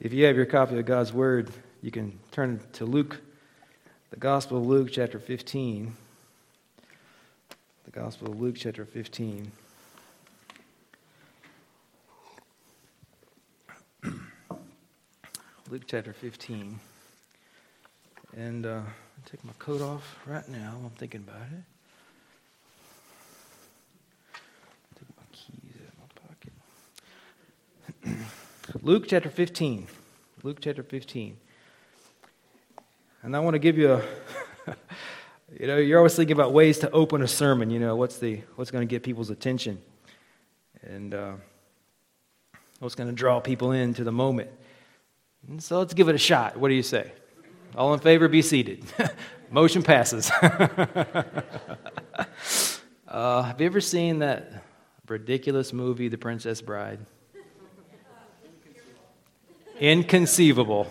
If you have your copy of God's Word, you can turn to Luke, the Gospel of Luke, chapter 15. The Gospel of Luke, chapter 15. Luke chapter 15. And uh, take my coat off right now. I'm thinking about it. Take my keys out of my pocket. Luke chapter 15. Luke chapter 15. And I want to give you a, you know, you're always thinking about ways to open a sermon. You know, what's the what's going to get people's attention, and uh, what's going to draw people into the moment. And so let's give it a shot. What do you say? All in favor, be seated. Motion passes. uh, have you ever seen that ridiculous movie, The Princess Bride? Inconceivable.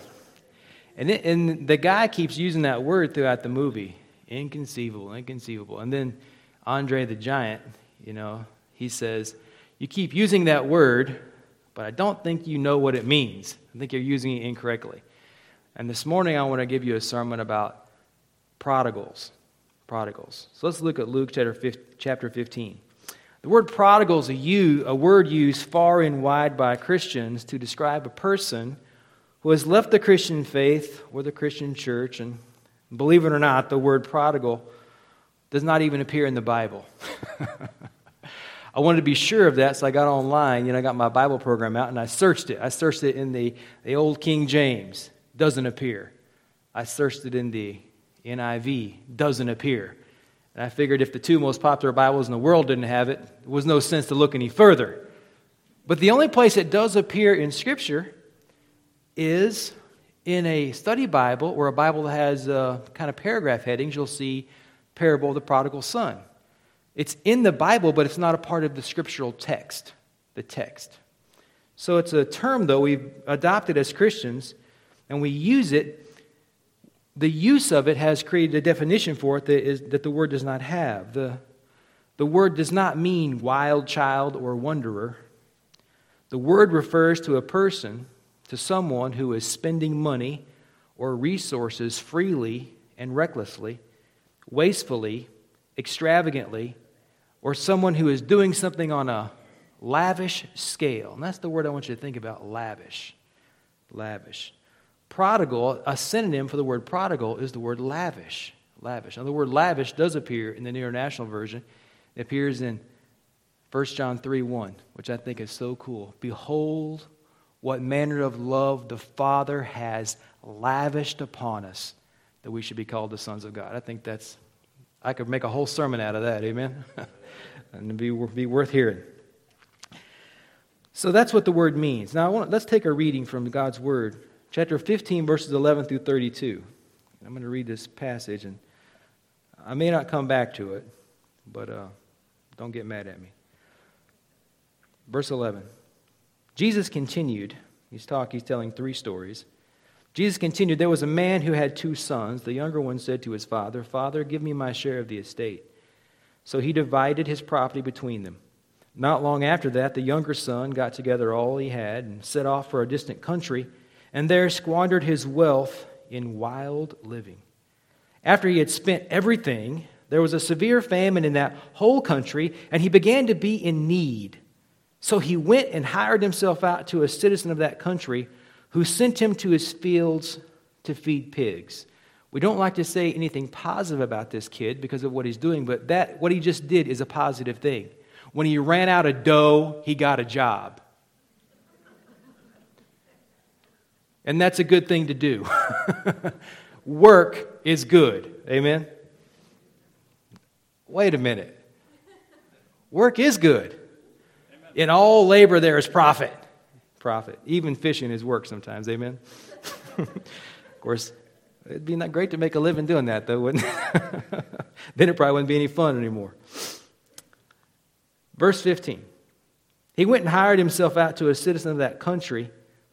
And, it, and the guy keeps using that word throughout the movie inconceivable, inconceivable. And then Andre the Giant, you know, he says, You keep using that word, but I don't think you know what it means. I think you're using it incorrectly. And this morning, I want to give you a sermon about prodigals. Prodigals. So let's look at Luke chapter 15. The word prodigal is a, word used far and wide by Christians to describe a person who has left the Christian faith or the Christian church. And believe it or not, the word prodigal does not even appear in the Bible. I wanted to be sure of that, so I got online. You know, I got my Bible program out and I searched it. I searched it in the, the old King James, doesn't appear. I searched it in the NIV, doesn't appear. I figured if the two most popular Bibles in the world didn't have it, there was no sense to look any further. But the only place it does appear in Scripture is in a study Bible or a Bible that has uh, kind of paragraph headings. You'll see Parable of the Prodigal Son. It's in the Bible, but it's not a part of the scriptural text, the text. So it's a term, though, we've adopted as Christians, and we use it. The use of it has created a definition for it that, is, that the word does not have. The, the word does not mean wild child or wanderer. The word refers to a person, to someone who is spending money or resources freely and recklessly, wastefully, extravagantly, or someone who is doing something on a lavish scale. And that's the word I want you to think about lavish. Lavish. Prodigal, a synonym for the word prodigal is the word lavish. Lavish. Now, the word lavish does appear in the New International Version. It appears in 1 John 3 1, which I think is so cool. Behold, what manner of love the Father has lavished upon us that we should be called the sons of God. I think that's, I could make a whole sermon out of that. Amen? and it be, be worth hearing. So that's what the word means. Now, want, let's take a reading from God's word, chapter 15, verses 11 through 32. I'm going to read this passage, and I may not come back to it, but uh, don't get mad at me. Verse 11. Jesus continued. He's talking, he's telling three stories. Jesus continued, There was a man who had two sons. The younger one said to his father, Father, give me my share of the estate. So he divided his property between them. Not long after that, the younger son got together all he had and set off for a distant country, and there squandered his wealth in wild living. After he had spent everything, there was a severe famine in that whole country, and he began to be in need. So he went and hired himself out to a citizen of that country who sent him to his fields to feed pigs. We don't like to say anything positive about this kid because of what he's doing, but that what he just did is a positive thing. When he ran out of dough, he got a job. And that's a good thing to do. Work is good. Amen. Wait a minute. Work is good. In all labor there is profit. Profit. Even fishing is work sometimes. Amen. of course, It'd be not great to make a living doing that, though, wouldn't it? then it probably wouldn't be any fun anymore. Verse 15 He went and hired himself out to a citizen of that country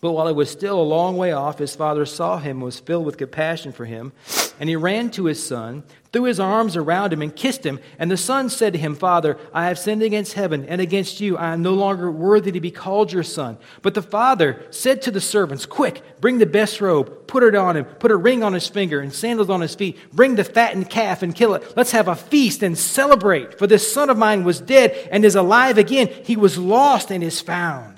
But while he was still a long way off, his father saw him and was filled with compassion for him. And he ran to his son, threw his arms around him, and kissed him. And the son said to him, Father, I have sinned against heaven and against you. I am no longer worthy to be called your son. But the father said to the servants, Quick, bring the best robe, put it on him, put a ring on his finger and sandals on his feet. Bring the fattened calf and kill it. Let's have a feast and celebrate. For this son of mine was dead and is alive again. He was lost and is found.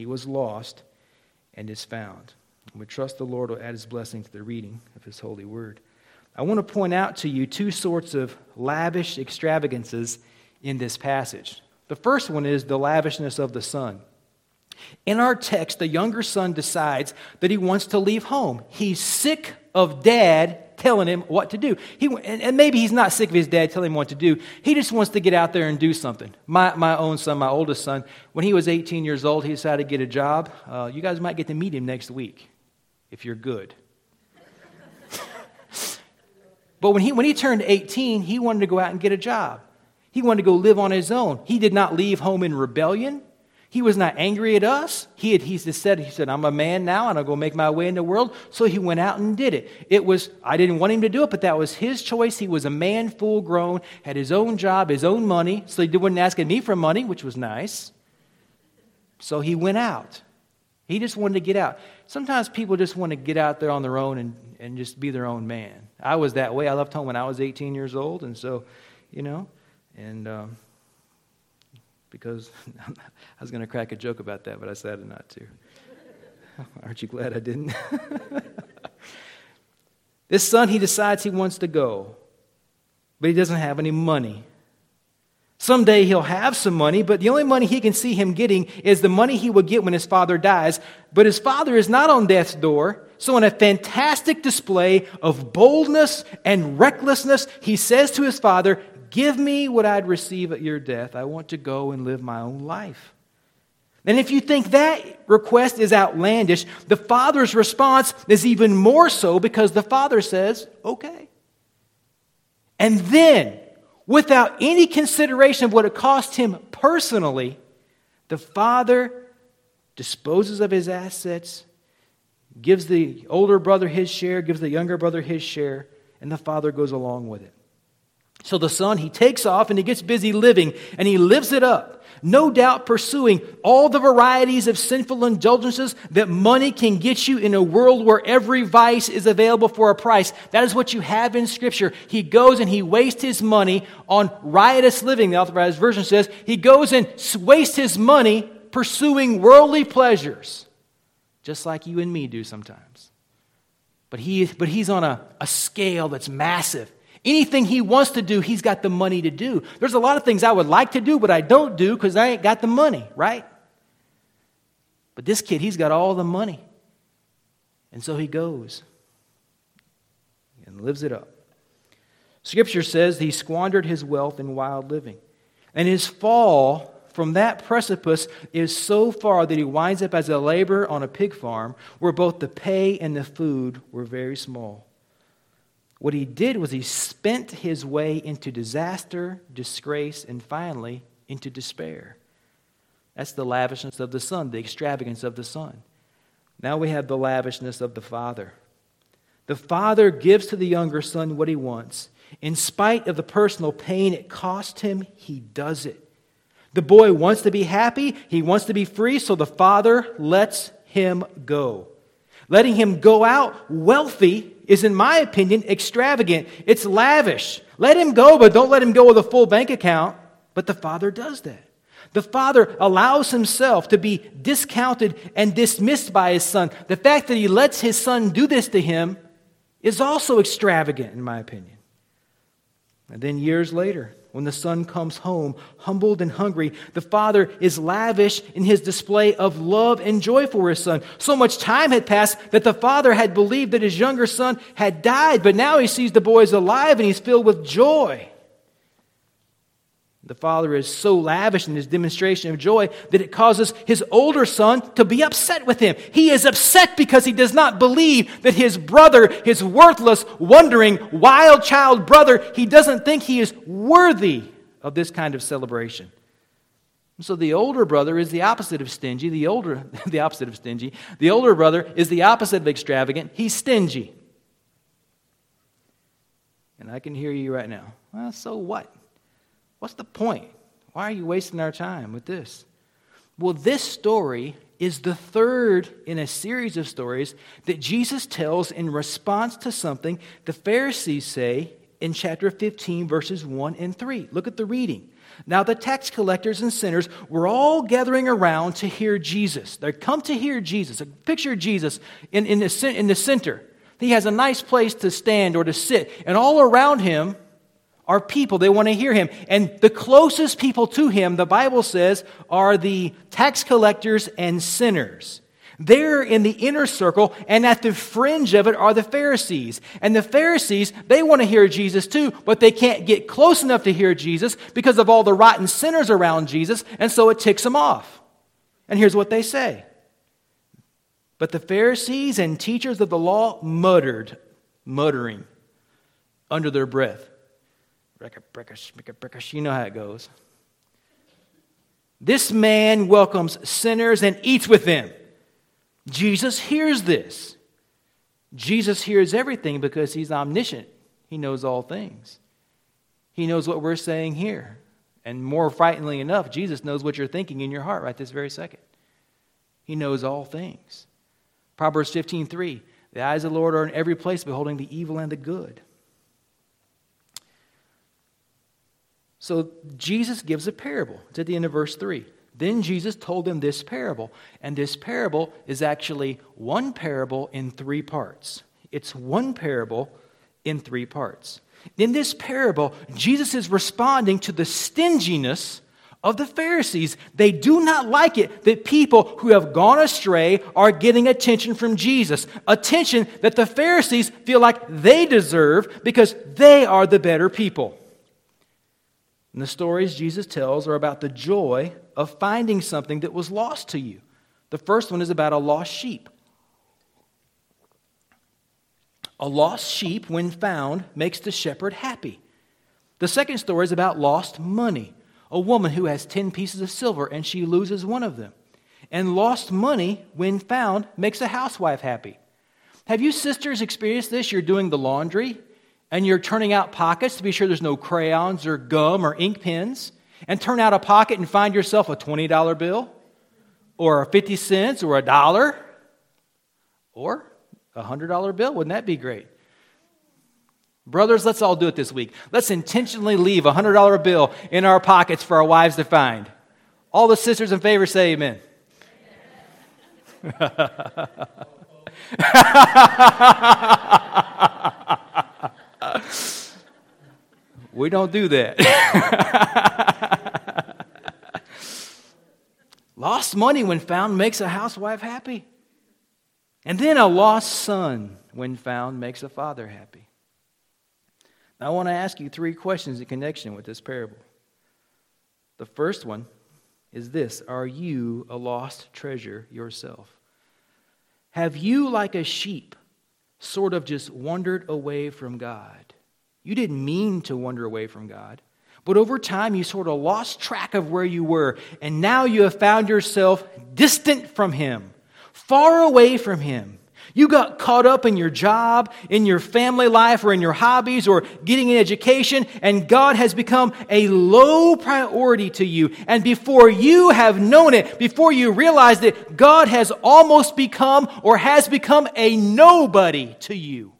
he was lost and is found. And we trust the Lord will add his blessing to the reading of his holy word. I want to point out to you two sorts of lavish extravagances in this passage. The first one is the lavishness of the son. In our text, the younger son decides that he wants to leave home. He's sick of dad telling him what to do. He, and, and, maybe he's not sick of his dad telling him what to do. He just wants to get out there and do something. My, my own son, my oldest son, when he was 18 years old, he decided to get a job. Uh, you guys might get to meet him next week if you're good. but when he, when he turned 18, he wanted to go out and get a job. He wanted to go live on his own. He did not leave home in rebellion. He was not angry at us. He had he said, he said, I'm a man now and I'll go make my way in the world. So he went out and did it. It was, I didn't want him to do it, but that was his choice. He was a man full grown, had his own job, his own money. So he wasn't asking me for money, which was nice. So he went out. He just wanted to get out. Sometimes people just want to get out there on their own and, and just be their own man. I was that way. I left home when I was 18 years old. And so, you know, and, um, because I was going to crack a joke about that, but I decided not to. Aren't you glad I didn't? this son, he decides he wants to go, but he doesn't have any money. Someday he'll have some money, but the only money he can see him getting is the money he will get when his father dies. But his father is not on death's door. So, in a fantastic display of boldness and recklessness, he says to his father, Give me what I'd receive at your death. I want to go and live my own life. And if you think that request is outlandish, the father's response is even more so because the father says, okay. And then, without any consideration of what it cost him personally, the father disposes of his assets, gives the older brother his share, gives the younger brother his share, and the father goes along with it. So the son, he takes off and he gets busy living and he lives it up. No doubt pursuing all the varieties of sinful indulgences that money can get you in a world where every vice is available for a price. That is what you have in Scripture. He goes and he wastes his money on riotous living, the authorized version says. He goes and wastes his money pursuing worldly pleasures, just like you and me do sometimes. But, he, but he's on a, a scale that's massive. Anything he wants to do, he's got the money to do. There's a lot of things I would like to do, but I don't do because I ain't got the money, right? But this kid, he's got all the money. And so he goes and lives it up. Scripture says he squandered his wealth in wild living. And his fall from that precipice is so far that he winds up as a laborer on a pig farm where both the pay and the food were very small. What he did was he spent his way into disaster, disgrace, and finally into despair. That's the lavishness of the Son, the extravagance of the Son. Now we have the lavishness of the Father. The Father gives to the younger son what he wants. In spite of the personal pain it cost him, he does it. The boy wants to be happy, he wants to be free, so the Father lets him go. Letting him go out wealthy is, in my opinion, extravagant. It's lavish. Let him go, but don't let him go with a full bank account. But the Father does that. The Father allows himself to be discounted and dismissed by his Son. The fact that he lets his Son do this to him is also extravagant, in my opinion. And then years later, when the son comes home, humbled and hungry, the father is lavish in his display of love and joy for his son. So much time had passed that the father had believed that his younger son had died, but now he sees the boy is alive and he's filled with joy. The father is so lavish in his demonstration of joy that it causes his older son to be upset with him. He is upset because he does not believe that his brother, his worthless, wandering, wild child brother, he doesn't think he is worthy of this kind of celebration. So the older brother is the opposite of stingy. The older, the opposite of stingy. The older brother is the opposite of extravagant. He's stingy. And I can hear you right now. Well, so what? What's the point? Why are you wasting our time with this? Well, this story is the third in a series of stories that Jesus tells in response to something the Pharisees say in chapter 15, verses 1 and 3. Look at the reading. Now, the tax collectors and sinners were all gathering around to hear Jesus. They come to hear Jesus. Picture Jesus in, in, the, in the center. He has a nice place to stand or to sit, and all around him are people. They want to hear him. And the closest people to him, the Bible says, are the tax collectors and sinners. They're in the inner circle, and at the fringe of it are the Pharisees. And the Pharisees, they want to hear Jesus too, but they can't get close enough to hear Jesus because of all the rotten sinners around Jesus, and so it ticks them off. And here's what they say But the Pharisees and teachers of the law muttered, muttering under their breath. Break a break, you know how it goes. This man welcomes sinners and eats with them. Jesus hears this. Jesus hears everything because he's omniscient. He knows all things. He knows what we're saying here. And more frighteningly enough, Jesus knows what you're thinking in your heart right this very second. He knows all things. Proverbs 15:3 The eyes of the Lord are in every place, beholding the evil and the good. So Jesus gives a parable. It's at the end of verse 3. Then Jesus told them this parable. And this parable is actually one parable in three parts. It's one parable in three parts. In this parable, Jesus is responding to the stinginess of the Pharisees. They do not like it that people who have gone astray are getting attention from Jesus. Attention that the Pharisees feel like they deserve because they are the better people. And the stories Jesus tells are about the joy of finding something that was lost to you. The first one is about a lost sheep. A lost sheep, when found, makes the shepherd happy. The second story is about lost money. A woman who has 10 pieces of silver and she loses one of them. And lost money, when found, makes a housewife happy. Have you sisters experienced this? You're doing the laundry and you're turning out pockets to be sure there's no crayons or gum or ink pens, and turn out a pocket and find yourself a $20 bill or a 50 cents or a dollar or a $100 bill. Wouldn't that be great? Brothers, let's all do it this week. Let's intentionally leave a $100 bill in our pockets for our wives to find. All the sisters in favor say amen. we don't do that. lost money, when found, makes a housewife happy. And then a lost son, when found, makes a father happy. Now, I want to ask you three questions in connection with this parable. The first one is this Are you a lost treasure yourself? Have you, like a sheep, sort of just wandered away from God? You didn't mean to wander away from God. But over time, you sort of lost track of where you were, and now you have found yourself distant from Him, far away from Him. You got caught up in your job, in your family life, or in your hobbies, or getting an education, and God has become a low priority to you. And before you have known it, before you realize it, God has almost become or has become a nobody to you.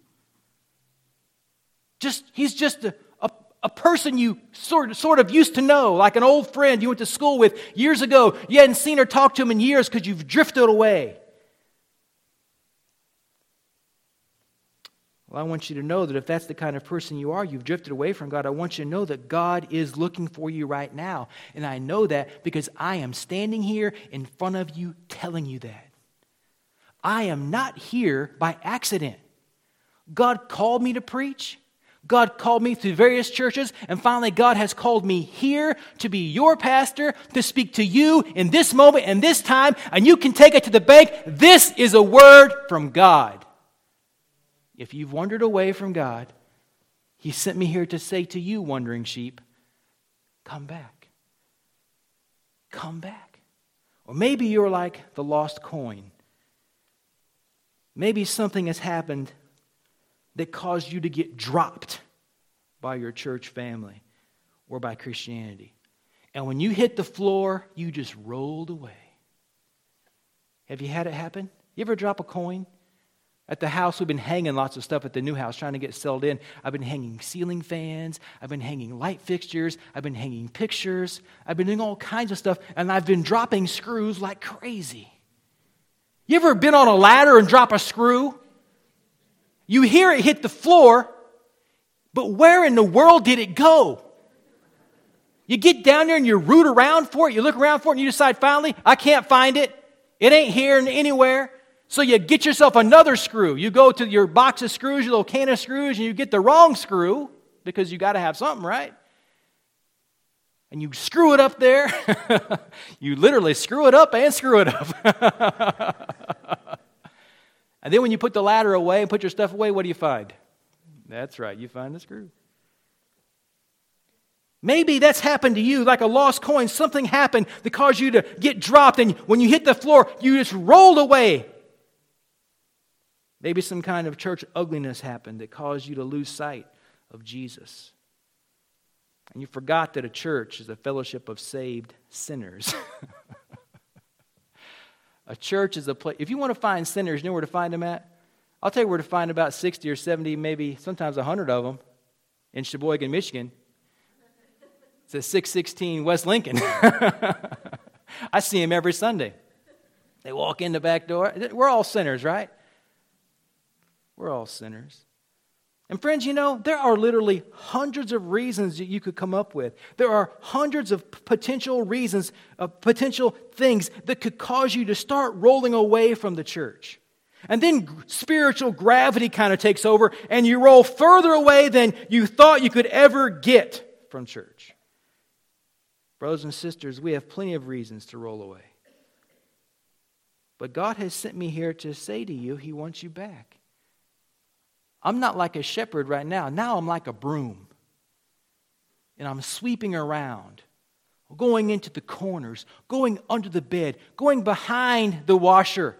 Just, he's just a, a, a person you sort, sort of used to know, like an old friend you went to school with years ago. You hadn't seen or talked to him in years because you've drifted away. Well, I want you to know that if that's the kind of person you are, you've drifted away from God, I want you to know that God is looking for you right now. And I know that because I am standing here in front of you telling you that. I am not here by accident. God called me to preach. God called me through various churches, and finally, God has called me here to be your pastor, to speak to you in this moment and this time, and you can take it to the bank. This is a word from God. If you've wandered away from God, He sent me here to say to you, wandering sheep, come back. Come back. Or maybe you're like the lost coin. Maybe something has happened that caused you to get dropped by your church family or by Christianity. And when you hit the floor, you just rolled away. Have you had it happen? You ever drop a coin? At the house, we've been hanging lots of stuff at the new house, trying to get settled in. I've been hanging ceiling fans. I've been hanging light fixtures. I've been hanging pictures. I've been doing all kinds of stuff, and I've been dropping screws like crazy. You ever been on a ladder and drop a screw? You hear it hit the floor, but where in the world did it go? You get down there and you root around for it, you look around for it, and you decide finally, I can't find it. It ain't here and anywhere. So you get yourself another screw. You go to your box of screws, your little can of screws, and you get the wrong screw because you got to have something, right? And you screw it up there. you literally screw it up and screw it up. and then when you put the ladder away and put your stuff away, what do you find? That's right, you find the screw. Maybe that's happened to you like a lost coin. Something happened that caused you to get dropped, and when you hit the floor, you just rolled away. Maybe some kind of church ugliness happened that caused you to lose sight of Jesus. And you forgot that a church is a fellowship of saved sinners. a church is a place. If you want to find sinners, you know where to find them at? I'll tell you where to find about 60 or 70, maybe sometimes 100 of them in Cheboygan, Michigan. It's at 616 West Lincoln. I see them every Sunday. They walk in the back door. We're all sinners, right? We're all sinners. And friends, you know, there are literally hundreds of reasons that you could come up with. There are hundreds of potential reasons, uh, potential things that could cause you to start rolling away from the church. And then spiritual gravity kind of takes over, and you roll further away than you thought you could ever get from church. Brothers and sisters, we have plenty of reasons to roll away. But God has sent me here to say to you, He wants you back. I'm not like a shepherd right now. Now I'm like a broom. And I'm sweeping around, going into the corners, going under the bed, going behind the washer.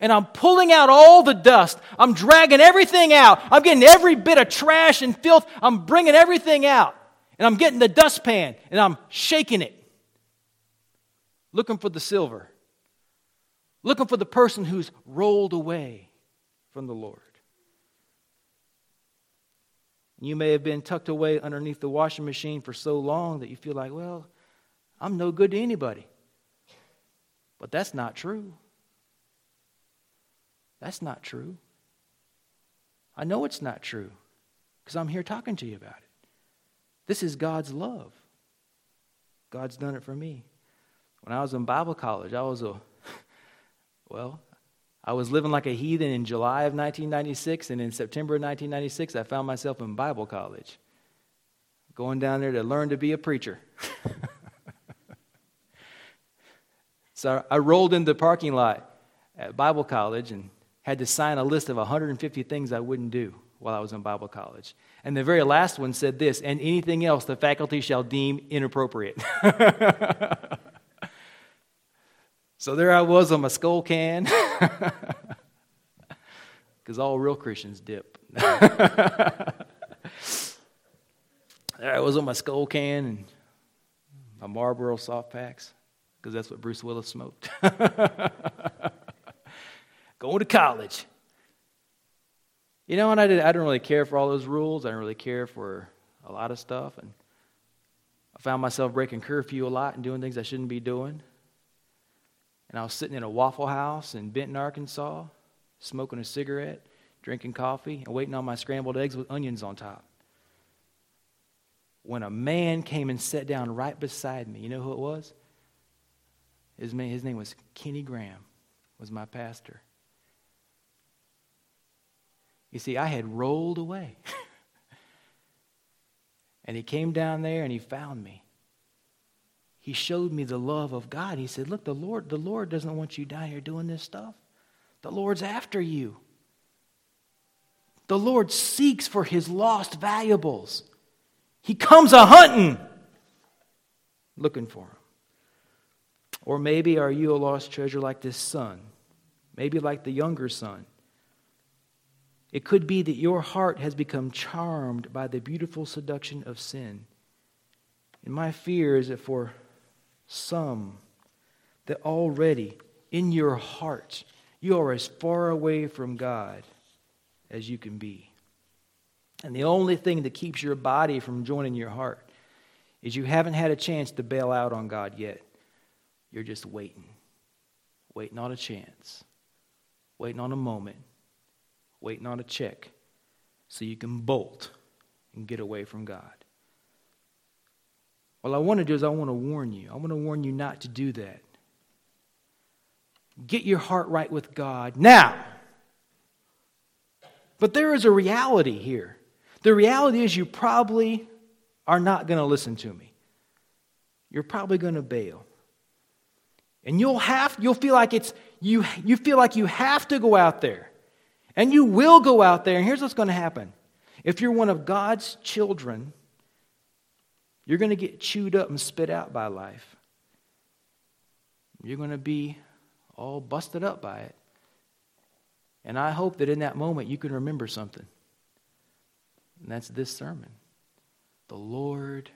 And I'm pulling out all the dust. I'm dragging everything out. I'm getting every bit of trash and filth. I'm bringing everything out. And I'm getting the dustpan and I'm shaking it, looking for the silver, looking for the person who's rolled away from the Lord. You may have been tucked away underneath the washing machine for so long that you feel like, well, I'm no good to anybody. But that's not true. That's not true. I know it's not true because I'm here talking to you about it. This is God's love. God's done it for me. When I was in Bible college, I was a, well, I was living like a heathen in July of 1996, and in September of 1996, I found myself in Bible college, going down there to learn to be a preacher. so I rolled into the parking lot at Bible college and had to sign a list of 150 things I wouldn't do. while I was in Bible college. And the very last one said this and anything else the faculty shall deem inappropriate. so there I was on my Skoal can, because all real Christians dip. there I was on my Skoal can and my Marlboro soft packs, because that's what Bruce Willis smoked. Going to college. You know, and I, did, I didn't really care for all those rules. I didn't really care for a lot of stuff. And I found myself breaking curfew a lot and doing things I shouldn't be doing. And I was sitting in a Waffle House in Benton, Arkansas, smoking a cigarette, drinking coffee, and waiting on my scrambled eggs with onions on top. When a man came and sat down right beside me, you know who it was? His name, his name was Kenny Graham, was my pastor. You see, I had rolled away. and he came down there and he found me. He showed me the love of God. He said, Look, the Lord, the Lord doesn't want you down here doing this stuff. The Lord's after you. The Lord seeks for his lost valuables. He comes a hunting, looking for him. Or maybe are you a lost treasure like this son? Maybe like the younger son it could be that your heart has become charmed by the beautiful seduction of sin. And my fear is that for some, that already in your heart, you are as far away from God as you can be. And the only thing that keeps your body from joining your heart is you haven't had a chance to bail out on God yet. You're just waiting, waiting on a chance, waiting on a moment waiting on a check so you can bolt and get away from God. What I want to do is, I want to warn you. I want to warn you not to do that. Get your heart right with God now. But there is a reality here. The reality is, you probably are not going to listen to me. You're probably going to bail. And you'll have, you'll feel like it's, you, you feel like you have to go out there and you will go out there, and here's what's going to happen. If you're one of God's children, you're going to get chewed up and spit out by life. You're going to be all busted up by it. And I hope that in that moment you can remember something. And that's this sermon. The Lord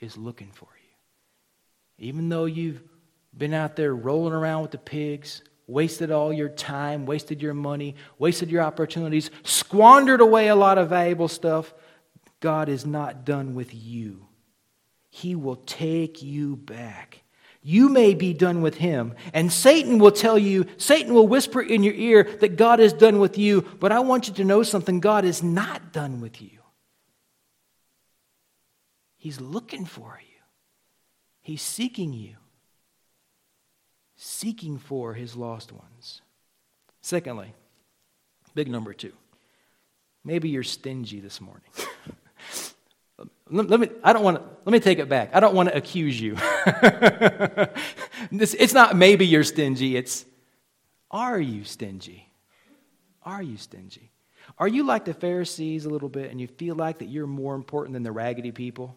is looking for you. Even though you've been out there rolling around with the pigs, wasted all your time, wasted your money, wasted your opportunities, squandered away a lot of valuable stuff, God is not done with you. He will take you back. You may be done with him, and Satan will tell you, Satan will whisper in your ear that God is done with you, but I want you to know something God is not done with you. He's looking for you, He's seeking you seeking for his lost ones. Secondly, big number two, maybe you're stingy this morning. let, me, I don't want to, let me take it back. I don't want to accuse you. this, it's not maybe you're stingy, it's are you stingy? Are you stingy? Are you like the Pharisees a little bit and you feel like that you're more important than the raggedy people?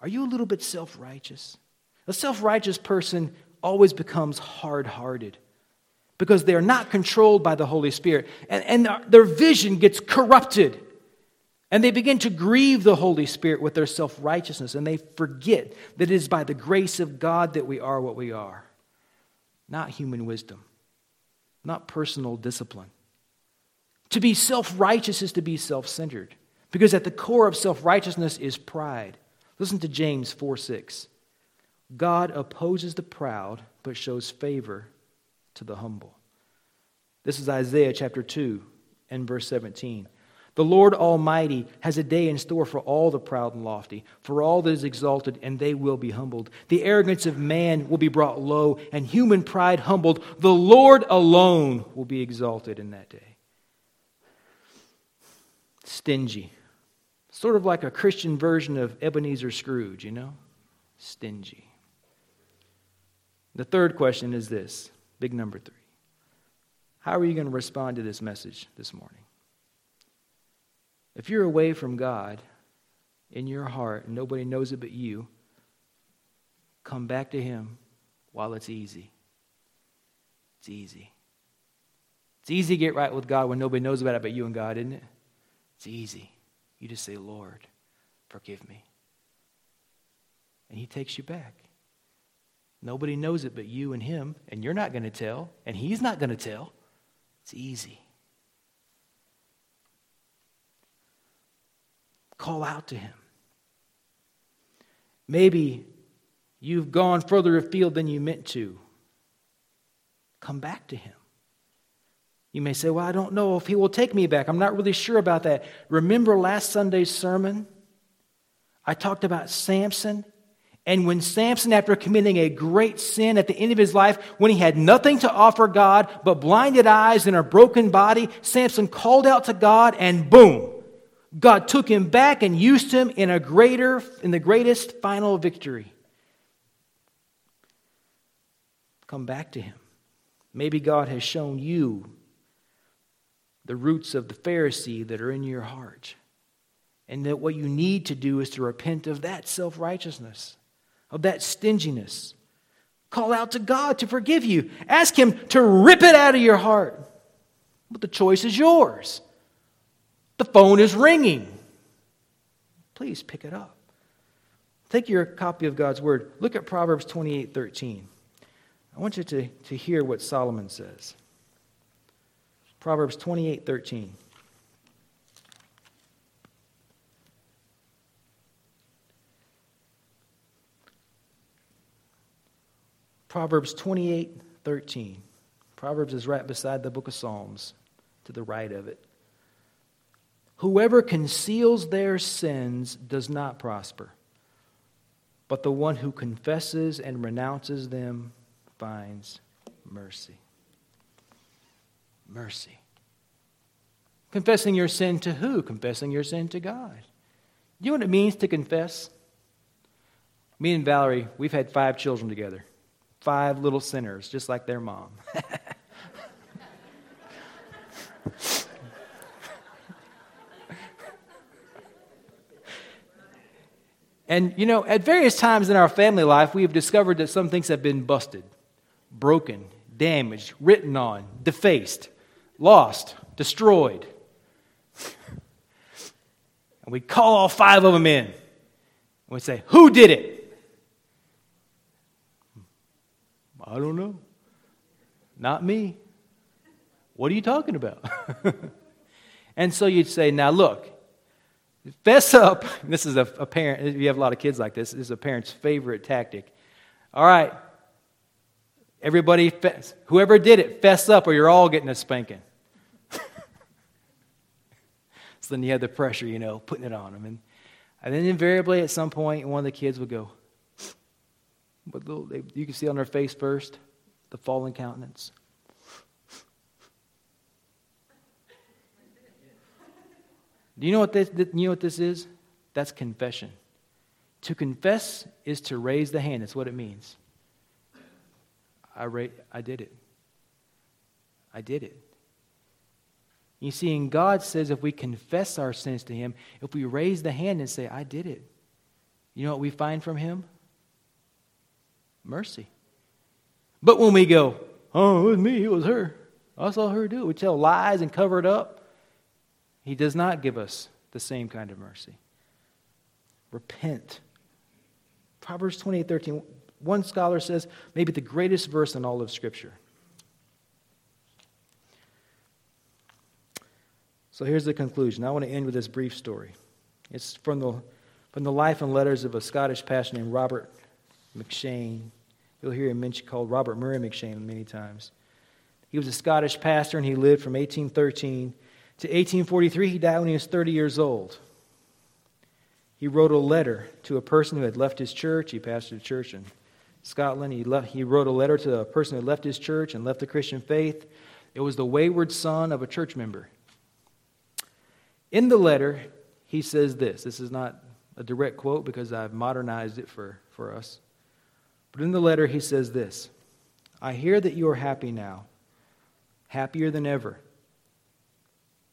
Are you a little bit self righteous? A self righteous person always becomes hard hearted because they're not controlled by the Holy Spirit. And, and their vision gets corrupted. And they begin to grieve the Holy Spirit with their self righteousness. And they forget that it is by the grace of God that we are what we are, not human wisdom, not personal discipline. To be self righteous is to be self centered because at the core of self righteousness is pride. Listen to James 4 6. God opposes the proud, but shows favor to the humble. This is Isaiah chapter 2 and verse 17. The Lord Almighty has a day in store for all the proud and lofty, for all that is exalted, and they will be humbled. The arrogance of man will be brought low, and human pride humbled. The Lord alone will be exalted in that day. Stingy. Sort of like a Christian version of Ebenezer Scrooge, you know? Stingy. The third question is this big number three. How are you going to respond to this message this morning? If you're away from God in your heart and nobody knows it but you, come back to Him while it's easy. It's easy. It's easy to get right with God when nobody knows about it but you and God, isn't it? It's easy. You just say, Lord, forgive me. And He takes you back. Nobody knows it but you and Him, and you're not going to tell, and He's not going to tell. It's easy. Call out to Him. Maybe you've gone further afield than you meant to. Come back to Him. You may say, Well, I don't know if He will take me back. I'm not really sure about that. Remember last Sunday's sermon? I talked about Samson. And when Samson, after committing a great sin at the end of his life, when he had nothing to offer God but blinded eyes and a broken body, Samson called out to God and boom, God took him back and used him in a greater, in the greatest final victory. Come back to him. Maybe God has shown you the roots of the Pharisee that are in your heart. And that what you need to do is to repent of that self righteousness, of that stinginess. Call out to God to forgive you. Ask Him to rip it out of your heart. But the choice is yours. The phone is ringing. Please pick it up. Take your copy of God's Word. Look at Proverbs 28 13. I want you to, to hear what Solomon says. Proverbs 28 13. Proverbs 28 13. Proverbs is right beside the book of Psalms, to the right of it. Whoever conceals their sins does not prosper, but the one who confesses and renounces them finds mercy. Mercy. Confessing your sin to who? Confessing your sin to God. You know what it means to confess? Me and Valerie, we've had five children together. Five little sinners, just like their mom. and, you know, at various times in our family life, we have discovered that some things have been busted, broken, damaged, written on, defaced, lost, destroyed. and we call all five of them in. And we say, Who did it? I don't know. Not me. What are you talking about? and so you'd say, Now look, fess up. This is a, a parent, you have a lot of kids like this, this is a parent's favorite tactic. All right, everybody, fess, whoever did it, fess up or you're all getting a spanking. so then you have the pressure, you know, putting it on them. And, and then invariably at some point, one of the kids would go, but little, you can see on their face first the fallen countenance. Do you know what this, you know what this is? That's confession. To confess is to raise the hand. That's what it means. I, ra- I did it. I did it. You see, and God says if we confess our sins to Him, if we raise the hand and say, I did it, you know what we find from Him? Mercy. But when we go, oh, it was me, it was her, I saw her do it, we tell lies and cover it up, He does not give us the same kind of mercy. Repent. Proverbs 28 13. One scholar says maybe the greatest verse in all of Scripture. So here's the conclusion. I want to end with this brief story. It's from the, from the life and letters of a Scottish pastor named Robert M'Cheyne. You'll hear him mentioned called Robert Murray M'Cheyne many times. He was a Scottish pastor and he lived from 1813 to 1843. He died when he was 30 years old. He wrote a letter to a person who had left his church. He pastored a church in Scotland. He, left, he wrote a letter to a person who had left his church and left the Christian faith. It was the wayward son of a church member. In the letter, he says this. This is not a direct quote because I've modernized it for, for us. But in the letter, he says this I hear that you are happy now, happier than ever.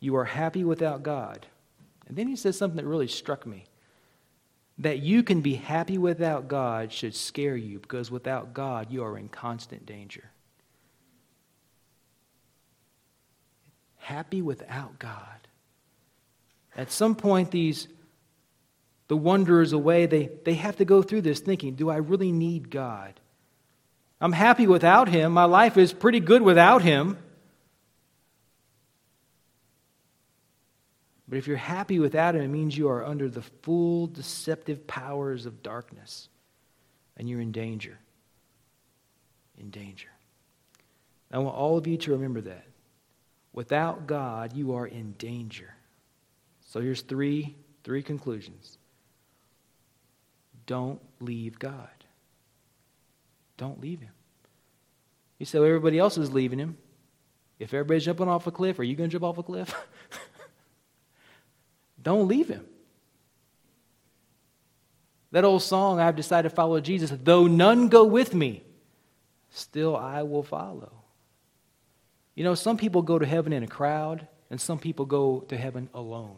You are happy without God. And then he says something that really struck me. That you can be happy without God should scare you because without God, you are in constant danger. Happy without God. At some point, these the wanderers away, they, they have to go through this thinking, do I really need God? I'm happy without him. My life is pretty good without him. But if you're happy without him, it means you are under the full deceptive powers of darkness and you're in danger. In danger. I want all of you to remember that. Without God, you are in danger. So here's three, three conclusions. Don't leave God. Don't leave him. You say, well, everybody else is leaving him. If everybody's jumping off a cliff, are you going to jump off a cliff? Don't leave him. That old song, I've decided to follow Jesus, though none go with me, still I will follow. You know, some people go to heaven in a crowd, and some people go to heaven alone.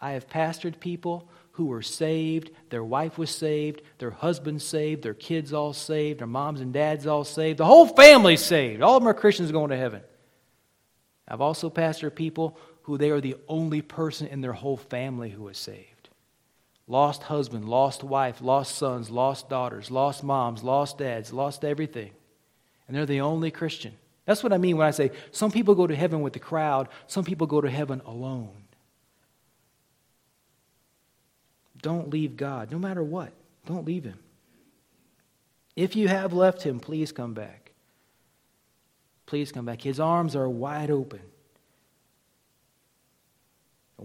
I have pastored people who were saved, their wife was saved, their husband saved, their kids all saved, their moms and dads all saved, the whole family saved. All of them are Christians going to heaven. I've also pastored people who they are the only person in their whole family who is saved. Lost husband, lost wife, lost sons, lost daughters, lost moms, lost dads, lost everything. And they're the only Christian. That's what I mean when I say some people go to heaven with the crowd, some people go to heaven alone. Don't leave God, no matter what. Don't leave Him. If you have left Him, please come back. Please come back. His arms are wide open.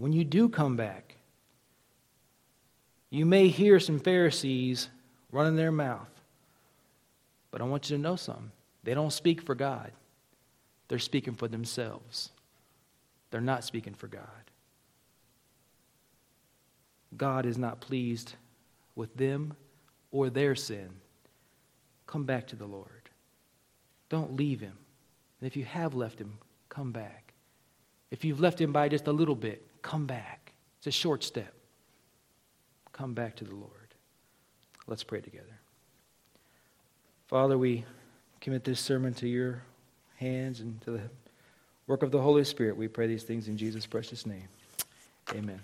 When you do come back, you may hear some Pharisees running their mouth. But I want you to know something. They don't speak for God, they're speaking for themselves. They're not speaking for God. God is not pleased with them or their sin. Come back to the Lord. Don't leave him. And if you have left him, come back. If you've left him by just a little bit, Come back. It's a short step. Come back to the Lord. Let's pray together. Father, we commit this sermon to your hands and to the work of the Holy Spirit. We pray these things in Jesus' precious name. Amen.